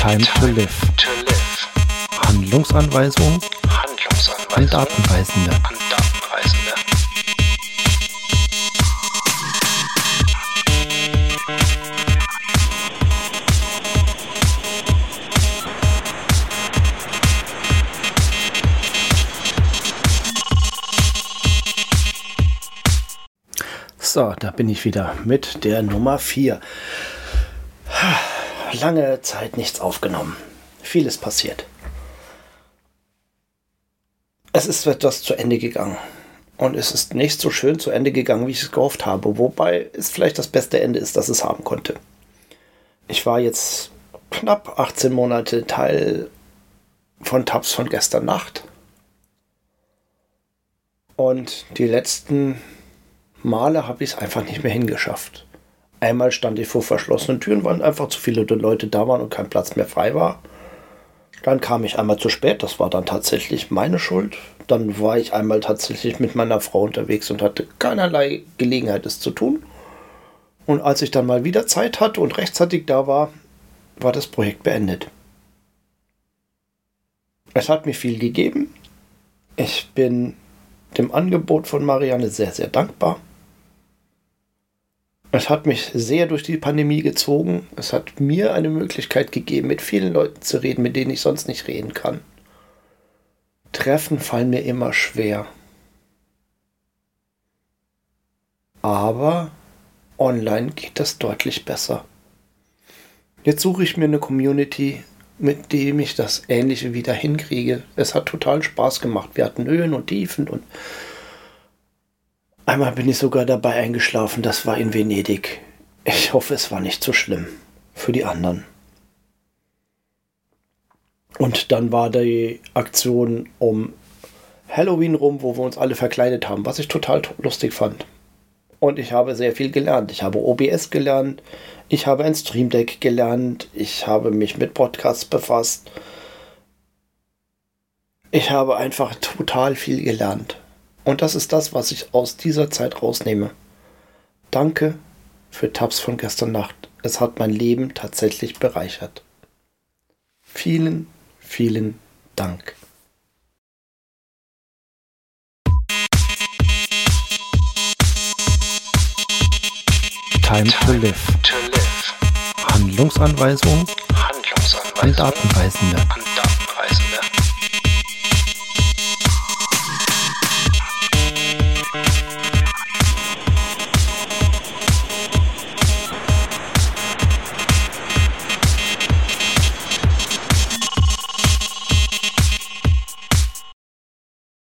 Time to live. Handlungsanweisung an Datenreisende. an Datenreisende. So, da bin ich wieder mit der Nummer 4. Lange Zeit nichts aufgenommen. Vieles passiert. Es ist etwas zu Ende gegangen. Und es ist nicht so schön zu Ende gegangen, wie ich es gehofft habe. Wobei es vielleicht das beste Ende ist, das es haben konnte. Ich war jetzt knapp 18 Monate Teil von Tabs von gestern Nacht. Und die letzten Male habe ich es einfach nicht mehr hingeschafft. Einmal stand ich vor verschlossenen Türen, weil einfach zu viele Leute da waren und kein Platz mehr frei war. Dann kam ich einmal zu spät, das war dann tatsächlich meine Schuld. Dann war ich einmal tatsächlich mit meiner Frau unterwegs und hatte keinerlei Gelegenheit, es zu tun. Und als ich dann mal wieder Zeit hatte und rechtzeitig da war, war das Projekt beendet. Es hat mir viel gegeben. Ich bin dem Angebot von Marianne sehr, sehr dankbar. Es hat mich sehr durch die Pandemie gezogen. Es hat mir eine Möglichkeit gegeben, mit vielen Leuten zu reden, mit denen ich sonst nicht reden kann. Treffen fallen mir immer schwer. Aber online geht das deutlich besser. Jetzt suche ich mir eine Community, mit dem ich das Ähnliche wieder hinkriege. Es hat total Spaß gemacht. Wir hatten Höhen und Tiefen und einmal bin ich sogar dabei eingeschlafen. Das war in Venedig. Ich hoffe, es war nicht so schlimm für die anderen. Und dann war die Aktion um Halloween rum, wo wir uns alle verkleidet haben, was ich total lustig fand. Und ich habe sehr viel gelernt. Ich habe OBS gelernt, ich habe ein Stream Deck gelernt, ich habe mich mit Podcasts befasst. Ich habe einfach total viel gelernt. Und das ist das, was ich aus dieser Zeit rausnehme. Danke für Tabs von gestern Nacht. Es hat mein Leben tatsächlich bereichert. Vielen, vielen Dank. Time to live. Live. Handlungsanweisung an Handlungsanweisung Datenreisende. an